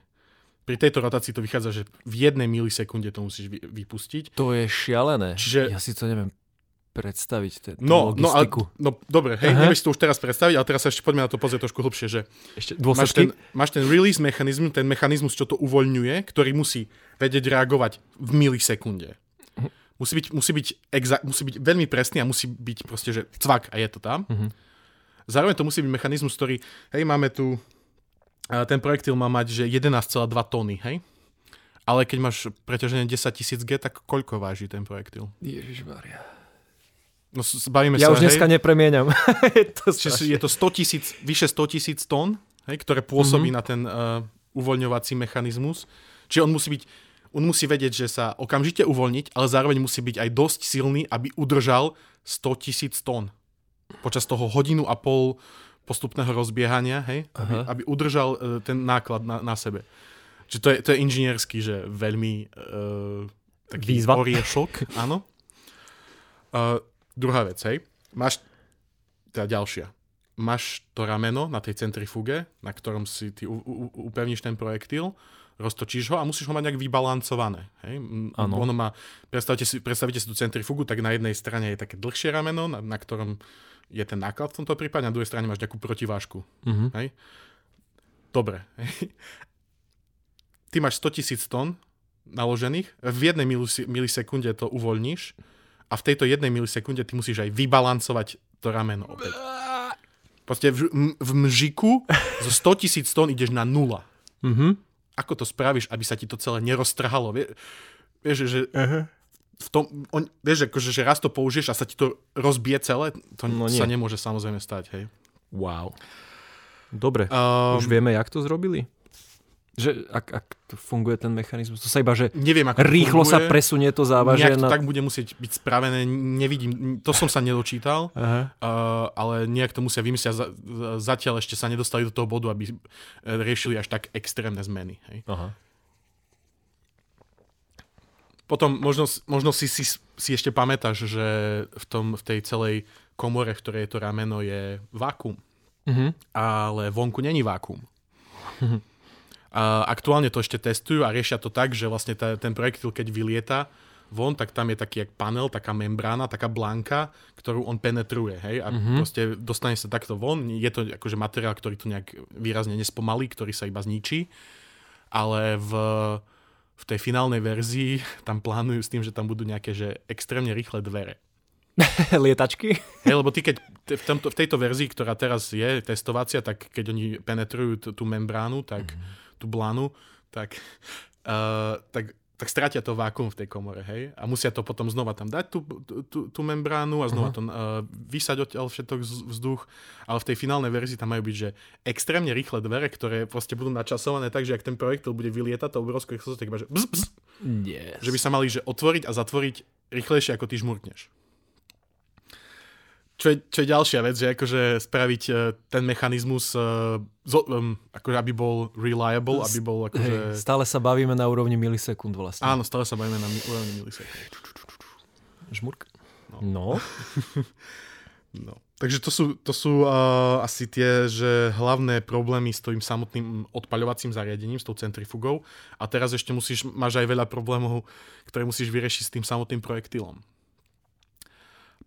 Pri tejto rotácii to vychádza, že v jednej milisekunde to musíš vy, vypustiť. To je šialené. Čiže- Ja si to neviem predstaviť, tú No, no, a, logistiku. no dobre, hej, Aha. nevieš to už teraz predstaviť, ale teraz sa ešte poďme na to pozrieť trošku hlbšie, že Ešte máš ten, máš ten release mechanizm, ten mechanizmus, čo to uvoľňuje, ktorý musí vedieť reagovať v milisekunde. Musí byť, musí byť, exa- musí byť veľmi presný a musí byť proste, že cvak a je to tam. Mhm. Zároveň to musí byť mechanizmus, ktorý, hej, máme tu, a ten projektil má mať, že 11,2 tóny, hej? Ale keď máš preťaženie 10 tisíc G, tak koľko váži ten projektil? Ježišmaria. No, bavíme Ja sa, už dneska hej, nepremieniam. (laughs) je to čiže strašné. je to 100 tisíc, vyše 100 tisíc tón, hej, ktoré pôsobí Mhm. mm-hmm. na ten uh, uvoľňovací mechanizmus. Čiže on musí byť, on musí vedieť, že sa okamžite uvoľniť, ale zároveň musí byť aj dosť silný, aby udržal 100 tisíc tón počas toho hodinu a pol postupného rozbiehania, hej, aby, Aha. aby udržal uh, ten náklad na, na sebe. Čiže to je, to je inžiniersky, že veľmi uh, taký Výzva. oriešok, (laughs) áno. Uh, druhá vec, hej. Máš, teda ďalšia. Máš to rameno na tej centrifuge, na ktorom si ty u, u, upevníš ten projektil, roztočíš ho a musíš ho mať nejak vybalancované. Hej? Áno. Ono má, predstavte si, predstavite si tú centrifugu, tak na jednej strane je také dlhšie rameno, na, na ktorom je ten náklad v tomto prípade, na druhej strane máš nejakú protivážku. Mhm. Hej? Dobre. Ty máš 100 tisíc tón naložených, v jednej milise- milisekunde to uvoľníš a v tejto jednej milisekunde ty musíš aj vybalancovať to rameno opäť. Proste v, v mžiku zo 100 tisíc tón ideš na nula. Mhm. Ako to spravíš, aby sa ti to celé neroztrhalo? Vie, vieš, že Aha. v tom, on, vieš, akože, že raz to použiješ a sa ti to rozbije celé, to No no nie. sa nemôže samozrejme stať, hej. Wow. Dobre. Um, Už vieme, jak to zrobili? Že ak, ak to funguje ten mechanizmus, to sa iba, že neviem, ako rýchlo sa funguje. presunie to závažie Nejak to na... tak bude musieť byť spravené, nevidím, to som sa nedočítal, Aha. uh, ale nejak to musia vymyslieť. Za, za- zatiaľ ešte sa nedostali do toho bodu, aby eh, riešili až tak extrémne zmeny. Hej. Aha. Potom možno, možno si, si, si ešte pamätáš, že v, tom, v tej celej komore, v ktorej je to rameno, je vákum. Mhm. ale vonku není vákum. (laughs) A aktuálne to ešte testujú a riešia to tak, že vlastne tá, ten projektil, keď vylieta von, tak tam je taký jak panel, taká membrána, taká blanka, ktorú on penetruje, hej, a mm-hmm. proste dostane sa takto von. Je to akože materiál, ktorý to nejak výrazne nespomalí, ktorý sa iba zničí, ale v, v tej finálnej verzii tam plánujú s tým, že tam budú nejaké že extrémne rýchle dvere. (laughs) Lietačky? Hej, lebo ty keď te- v, tomto, v tejto verzii, ktorá teraz je testovacia, tak keď oni penetrujú t- tú membránu, tak mm-hmm. Tú blanu, tak, uh, (laughs) tak, tak stratia to vákuum v tej komore, hej? A musia to potom znova tam dať, tú, tú- tú, membránu a znova uh-huh. to uh, vysať odtiaľ všetok vzduch, ale v tej finálnej verzii tam majú byť, že extrémne rýchle dvere, ktoré proste budú načasované tak, že ak ten projektil bude vylietať, to obrovskou rýchlosťou, tak iba, že bzz, bzz, Yes. že by sa mali že otvoriť a zatvoriť rýchlejšie, ako ty žmurkneš. Čo je, čo je ďalšia vec, že akože spraviť uh, ten mechanizmus, uh, zo, um, akože aby bol reliable, aby bol akože... Hej, stále sa bavíme na úrovni milisekúnd vlastne. Áno, stále sa bavíme na mi- úrovni milisekúnd. Žmurk? No. No. (laughs) No. Takže to sú, to sú uh, asi tie, že hlavné problémy s tým samotným odpaľovacím zariadením, s tou centrifugou. A teraz ešte musíš, máš aj veľa problémov, ktoré musíš vyriešiť s tým samotným projektilom.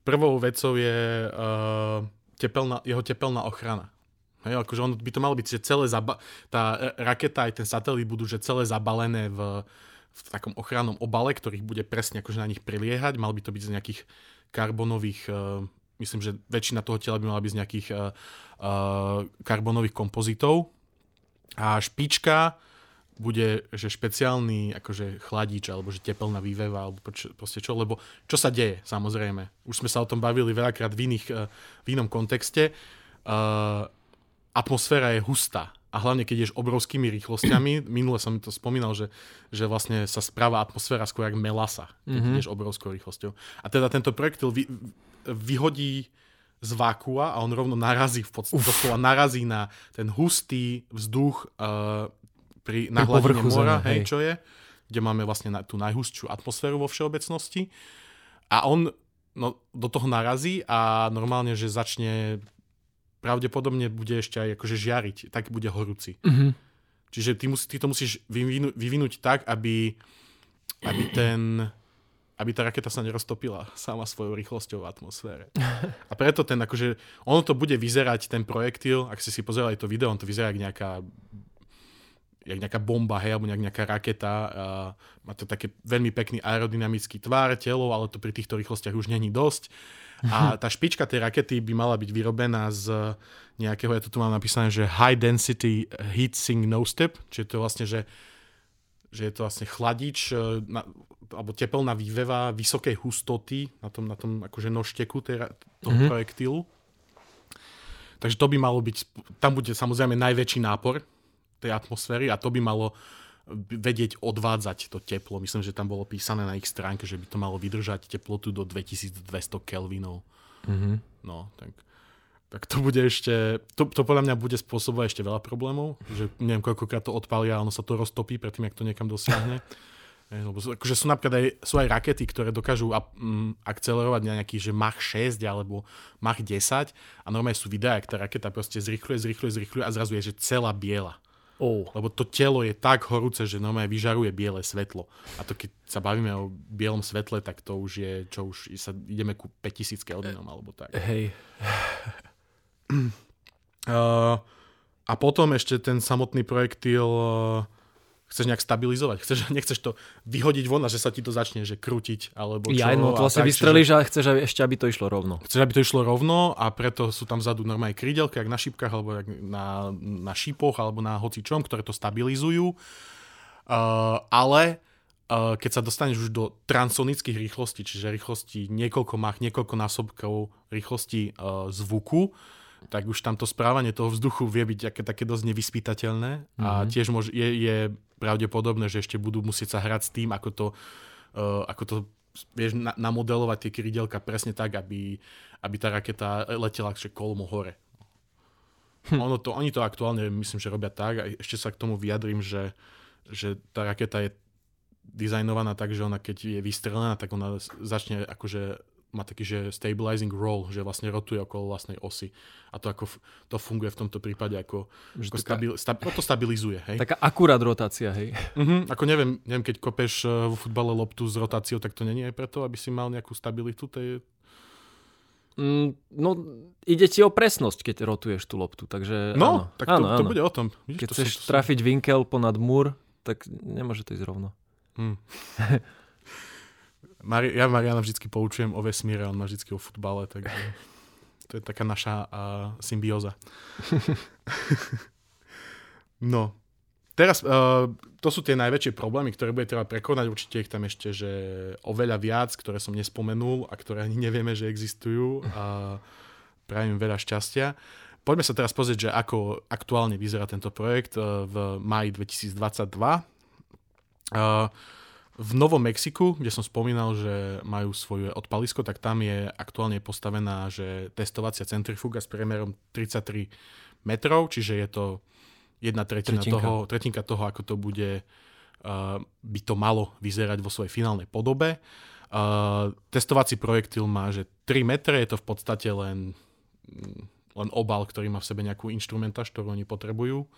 Prvou vecou je uh, tepelná, jeho tepelná ochrana. Hej, akože on by to malo byť, že celé zaba- tá e, raketa aj ten satelit budú že celé zabalené v, v takom ochrannom obale, ktorých bude presne akože na nich priliehať. Mal by to byť z nejakých karbonových, uh, myslím, že väčšina toho tela by mala byť z nejakých uh, uh, karbonových kompozitov. A špička bude, že špeciálny akože chladič, alebo že teplná výveva, alebo čo, proste čo, lebo čo sa deje, samozrejme. Už sme sa o tom bavili veľakrát v, iných, uh, v inom kontexte. Uh, atmosféra je hustá. A hlavne, keď ideš obrovskými rýchlosťami, (clears throat) minule som to spomínal, že, že vlastne sa správa atmosféra skôr ako melasa, keď mm-hmm. ideš obrovskou rýchlosťou. A teda tento projektil vy, vyhodí z vákua a on rovno narazí v podstate, doslova narazí na ten hustý vzduch uh, pri, na Pri hladine mora, Zeme, hej, hej. čo je, kde máme vlastne na, tú najhustšiu atmosféru vo všeobecnosti. A on no, do toho narazí a normálne, že začne pravdepodobne bude ešte aj akože žiariť, tak bude horúci. Mhm. Čiže ty, musí, ty to musíš vyvinúť, vyvinúť tak, aby, aby, ten, aby tá raketa sa neroztopila sama svojou rýchlosťou v atmosfére. (laughs) A preto ten, akože, ono to bude vyzerať, ten projektil, ak ste si pozerali to video, on to vyzerá ako nejaká jak nejaká bomba, hej, alebo nejak nejaká raketa. A má to také veľmi pekný aerodynamický tvár, telo, ale to pri týchto rýchlostiach už není dosť. A tá špička tej rakety by mala byť vyrobená z nejakého, ja to tu mám napísané, že high density heat sink no step, čiže to je vlastne, že, že je to vlastne chladič e, na, alebo tepelná výveva vysokej hustoty na tom, na tom akože nožteku tej, toho mm-hmm. projektilu. Takže to by malo byť, tam bude samozrejme najväčší nápor tej atmosféry a to by malo vedieť odvádzať to teplo. Myslím, že tam bolo písané na ich stránke, že by to malo vydržať teplotu do 2200 Kelvinov. Mm-hmm. No, tak, tak to bude ešte, to, to podľa mňa bude spôsobovať ešte veľa problémov, že neviem, koľkokrát to odpalia a ono sa to roztopí predtým, ak to niekam dosiahne. (laughs) Lebo sú, akože sú napríklad aj, sú aj rakety, ktoré dokážu a, um, akcelerovať na nejaký že Mach 6 alebo Mach 10 a normálne sú videá, ak tá raketa proste zrychluje, zrychluje, zrychluje a zrazu je, že celá biela. Oh. Lebo to telo je tak horúce, že normálne vyžaruje biele svetlo. A to keď sa bavíme o bielom svetle, tak to už je, čo už sa ideme ku 5000 Kelvinom alebo tak. Hej. Uh, (clears throat) a potom ešte ten samotný projektil uh, chceš nejak stabilizovať. Chceš, (laughs) nechceš to vyhodiť von a že sa ti to začne že krútiť. Alebo čo, ja, no to vlastne vystrelíš a chceš ešte, aby to išlo rovno. Chceš, aby to išlo rovno a preto sú tam vzadu normálne krídelky, jak na šípkach, alebo jak na, na šípoch, alebo na hocičom, ktoré to stabilizujú. Uh, ale uh, keď sa dostaneš už do transonických rýchlostí, čiže rýchlosti niekoľko mach, niekoľko násobkov rýchlosti uh, zvuku, tak už tamto správanie toho vzduchu vie byť také, také dosť nevyspytateľné mm-hmm. a mhm. tiež môž, je, je pravdepodobné, že ešte budú musieť sa hrať s tým, ako to, uh, ako to vieš, na, namodelovať tie krydelka presne tak, aby, aby tá raketa letela že kolmo hore. Hm. Ono to, oni to aktuálne myslím, že robia tak a ešte sa k tomu vyjadrím, že, že tá raketa je dizajnovaná tak, že ona keď je vystrelená, tak ona začne akože má taký, že stabilizing roll, že vlastne rotuje okolo vlastnej osy. A to ako to funguje v tomto prípade ako, že ako taká, stabil, stab, no to stabilizuje. Hej? Taká akurát rotácia, hej. Uh-huh, ako neviem, neviem, keď kopeš uh, vo futbale loptu s rotáciou, tak to není aj preto, aby si mal nejakú stabilitu tej... Mm, no, ide ti o presnosť, keď rotuješ tú loptu, takže No, áno. tak áno, to, áno. to bude o tom. Vidíš, keď to chceš som, to trafiť som... vinkel ponad múr, tak nemôže to ísť rovno. Hmm. (laughs) Mari- ja Mariana vždy poučujem o vesmíre, on má vždy o futbale, takže to je taká naša uh, symbióza. (laughs) no, teraz uh, to sú tie najväčšie problémy, ktoré bude treba prekonať, určite ich tam ešte, že oveľa viac, ktoré som nespomenul a ktoré ani nevieme, že existujú a prajem veľa šťastia. Poďme sa teraz pozrieť, že ako aktuálne vyzerá tento projekt uh, v maji 2022. Uh, v Novom Mexiku, kde som spomínal, že majú svoje odpalisko, tak tam je aktuálne postavená že testovacia centrifuga s priemerom 33 metrov, čiže je to jedna tretina tretinka. toho, tretinka toho, ako to bude, uh, by to malo vyzerať vo svojej finálnej podobe. Uh, testovací projektil má, že 3 metre, je to v podstate len, len obal, ktorý má v sebe nejakú instrumentáž, ktorú oni potrebujú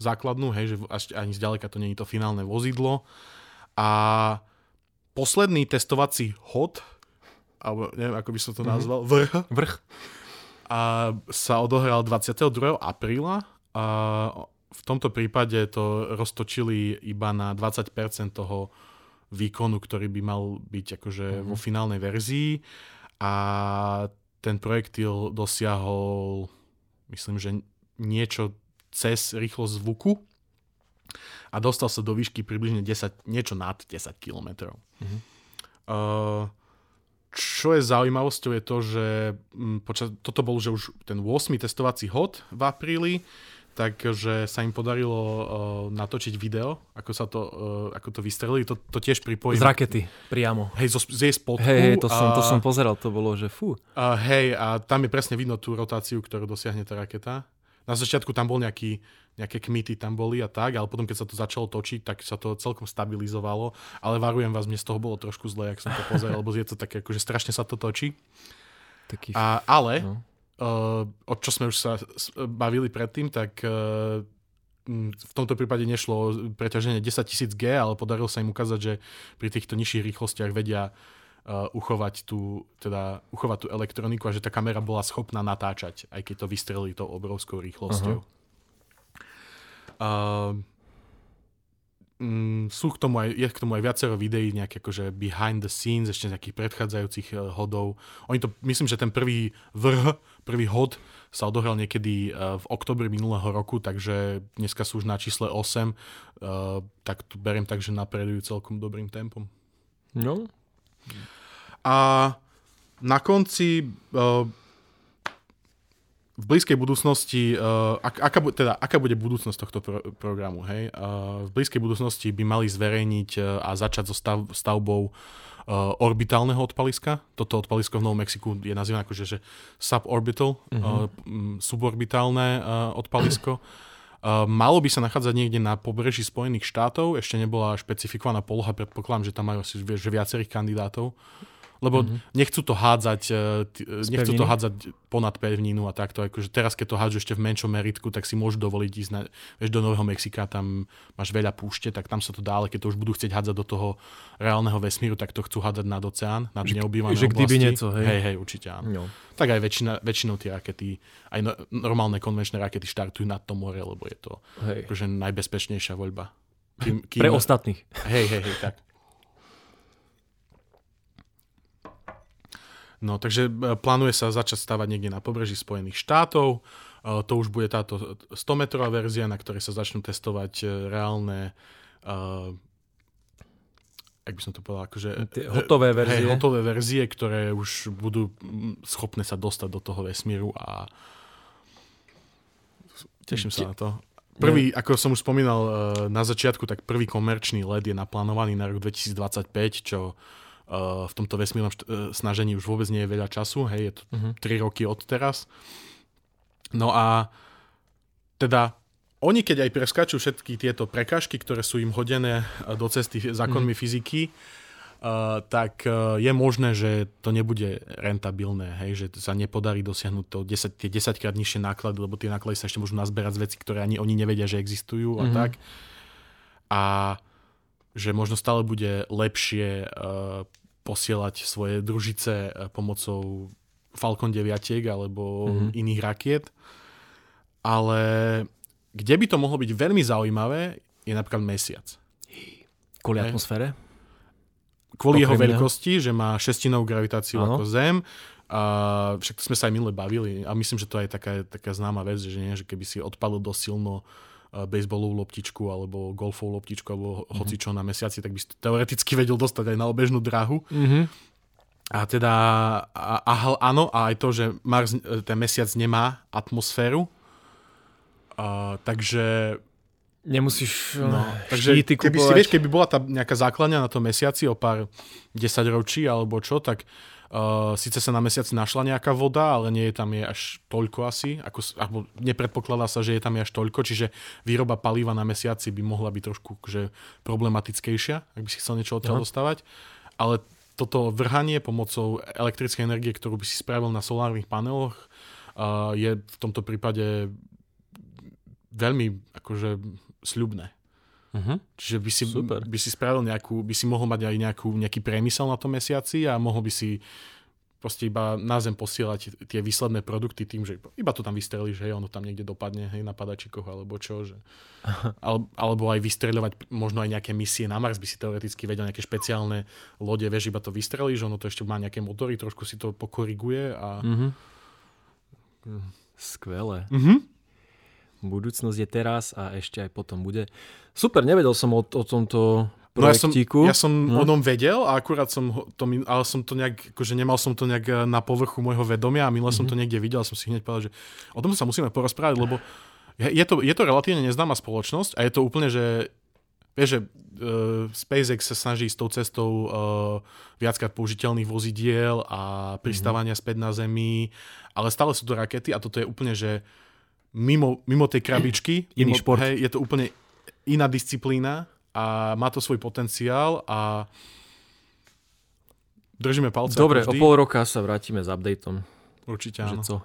základnú, hej, že ani zďaleka to je to finálne vozidlo. A posledný testovací hod, alebo neviem, ako by som to mhm. nazval, vrch, vrch. A sa odohral 22. apríla a v tomto prípade to roztočili iba na 20% toho výkonu, ktorý by mal byť akože mm-hmm. vo finálnej verzii a ten projektil dosiahol myslím, že niečo cez rýchlosť zvuku a dostal sa do výšky približne 10, niečo nad 10 km. Mm-hmm. Uh, čo je zaujímavosťou je to, že m, počas, toto bol že už ten 8. testovací hod v apríli, takže sa im podarilo uh, natočiť video, ako sa to, uh, ako to vystrelili. To, to tiež pripojím. Z rakety, priamo. Hej, zo, z jej spodku. Hej, hej to, som, to som pozeral, to bolo, že fú. Uh, hej, a tam je presne vidno tú rotáciu, ktorú dosiahne tá raketa. Na začiatku tam bol nejaký nejaké kmity tam boli a tak, ale potom keď sa to začalo točiť, tak sa to celkom stabilizovalo, ale varujem vás, mne z toho bolo trošku zle, ak som to pozeral, lebo je to také, akože strašne sa to točí. Taký... A, ale, no. uh, o čo sme už sa bavili predtým, tak uh, v tomto prípade nešlo preťaženie 10 000 G, ale podarilo sa im ukázať, že pri týchto nižších rýchlostiach vedia uh, uchovať, tú, teda, uchovať tú elektroniku a že tá kamera bola schopná natáčať, aj keď to vystrelili tou obrovskou rýchlosťou. Uh-huh. Uh, mm, sú k tomu aj, je k tomu aj viacero videí, nejaké akože behind the scenes, ešte z nejakých predchádzajúcich uh, hodov. Oni to, myslím, že ten prvý vrh, prvý hod sa odohral niekedy uh, v oktobri minulého roku, takže dneska sú už na čísle 8, uh, tak tu beriem tak, že napredujú celkom dobrým tempom. No. A na konci v blízkej budúcnosti, uh, ak, aká, teda, aká bude budúcnosť tohto pro, programu? Hej? Uh, v blízkej budúcnosti by mali zverejniť uh, a začať so stav, stavbou uh, orbitálneho odpaliska. Toto odpalisko v Novom Mexiku je nazývané ako že, suborbital, mm-hmm. uh, suborbitálne uh, odpalisko. Uh, malo by sa nachádzať niekde na pobreží Spojených štátov, ešte nebola špecifikovaná poloha, predpokladám, že tam majú asi že viacerých kandidátov lebo mm-hmm. nechcú to hádzať, uh, nechcú to hádzať ponad pevninu a takto. Akože teraz, keď to hádžu ešte v menšom meritku, tak si môžu dovoliť ísť na, vieš, do Nového Mexika, tam máš veľa púšte, tak tam sa to dá, ale keď to už budú chcieť hádzať do toho reálneho vesmíru, tak to chcú hádzať nad oceán, nad že, neobývané že oblasti. niečo, hej. Hej, hej, určite áno. No. Tak aj väčšina, väčšinou tie rakety, aj no, normálne konvenčné rakety štartujú nad to more, lebo je to akože najbezpečnejšia voľba. Kým, (laughs) kým, Pre ostatných. Hej, hej, hej, tak. No, takže e, plánuje sa začať stavať niekde na pobreží Spojených štátov. E, to už bude táto 100-metrová verzia, na ktorej sa začnú testovať e, reálne jak by som to povedal, akože... Tie hotové verzie. Hej, hotové verzie, ktoré už budú schopné sa dostať do toho vesmíru a teším sa na to. Prvý, ako som už spomínal na začiatku, tak prvý komerčný LED je naplánovaný na rok 2025, čo v tomto vesmírnom št- e, snažení už vôbec nie je veľa času, hej, je to uh-huh. Mhm. 3 roky od teraz. No a teda oni keď aj preskačú všetky tieto prekážky, ktoré sú im hodené e, do cesty zákonmi uh-huh. fyziky, uh, tak uh, je možné, že to nebude rentabilné, hej, že sa nepodarí dosiahnuť to 10, tie 10 krát nižšie náklady, lebo tie náklady sa ešte môžu nazberať z veci, ktoré ani oni nevedia, že existujú a tak. A že možno stále bude lepšie uh, posielať svoje družice uh, pomocou Falcon 9 alebo mm-hmm. iných rakiet. Ale kde by to mohlo byť veľmi zaujímavé, je napríklad mesiac. Kvôli Hej. atmosfére? Kvôli jeho veľkosti, že má šestinovú gravitáciu ano. ako Zem. A však to sme sa aj minule bavili a myslím, že to je taká, taká známa vec, že, nie, že keby si odpadol dosť silno baseballovú loptičku alebo golfovú loptičku alebo mm-hmm. hocičo na mesiaci, tak by si to teoreticky vedel dostať aj na obežnú drahu. Mm-hmm. A teda, a, a, áno, a aj to, že Mars, e, ten mesiac nemá atmosféru, a, takže Nemusíš no, takže keby si, vieš, keby bola tá nejaká základňa na tom mesiaci o pár desaťročí alebo čo, tak Uh, Sice sa na mesiaci našla nejaká voda, ale nie je tam je až toľko asi, ako, alebo nepredpokladá sa, že je tam je až toľko, čiže výroba paliva na mesiaci by mohla byť trošku že, problematickejšia, ak by si chcel niečo odtiaľ dostávať. Ale toto vrhanie pomocou elektrickej energie, ktorú by si spravil na solárnych paneloch, uh, je v tomto prípade veľmi akože sľubné. Uh-huh. Čiže by si, Super. by si spravil nejakú, by si mohol mať aj nejakú, nejaký priemysel na tom mesiaci a mohol by si proste iba na zem posielať tie výsledné produkty tým, že iba to tam vystrelíš, hej, ono tam niekde dopadne, hej, na padačikoch alebo čo, že... (laughs) Ale, alebo aj vystreľovať možno aj nejaké misie na Mars, by si teoreticky vedel nejaké špeciálne lode, vieš, iba to vystrelíš, ono to ešte má nejaké motory, trošku si to pokoriguje a... Uh-huh. Skvelé. Uh-huh. Budúcnosť je teraz a ešte aj potom bude. Super, nevedel som o, o tomto projektíku. No ja som, ja som no. o tom vedel a akurát som to, ale som to nejak, akože nemal som to nejak eh, na povrchu môjho vedomia a milé mm-hmm. som to mhm. niekde videl a som si hneď povedal, že o tom sa musíme porozprávať, lebo je to, je to relatívne neznáma spoločnosť a je to úplne, že Vieš, že uh, SpaceX sa snaží s tou cestou uh, viackrát použiteľných vozidiel a pristávania mm-hmm. späť na Zemi, ale stále sú to rakety a toto je úplne, že mimo, mimo tej krabičky. (clears throat) Iný mimo, šport. Hej, je to úplne iná disciplína a má to svoj potenciál a držíme palce. Dobre, o pol roka sa vrátime s updateom. Určite áno. co?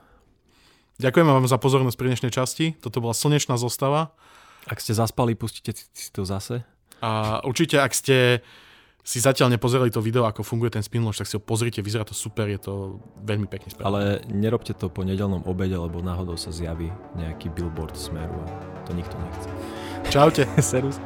Ďakujeme vám za pozornosť pri dnešnej časti. Toto bola slnečná zostava. Ak ste zaspali, pustite si to zase. A určite, ak ste si zatiaľ nepozerali to video, ako funguje ten spin tak si ho pozrite, vyzerá to super, je to veľmi pekne spravené. Ale nerobte to po nedelnom obede, lebo náhodou sa zjaví nejaký billboard smeru a to nikto nechce. Čaute. (laughs) Serus.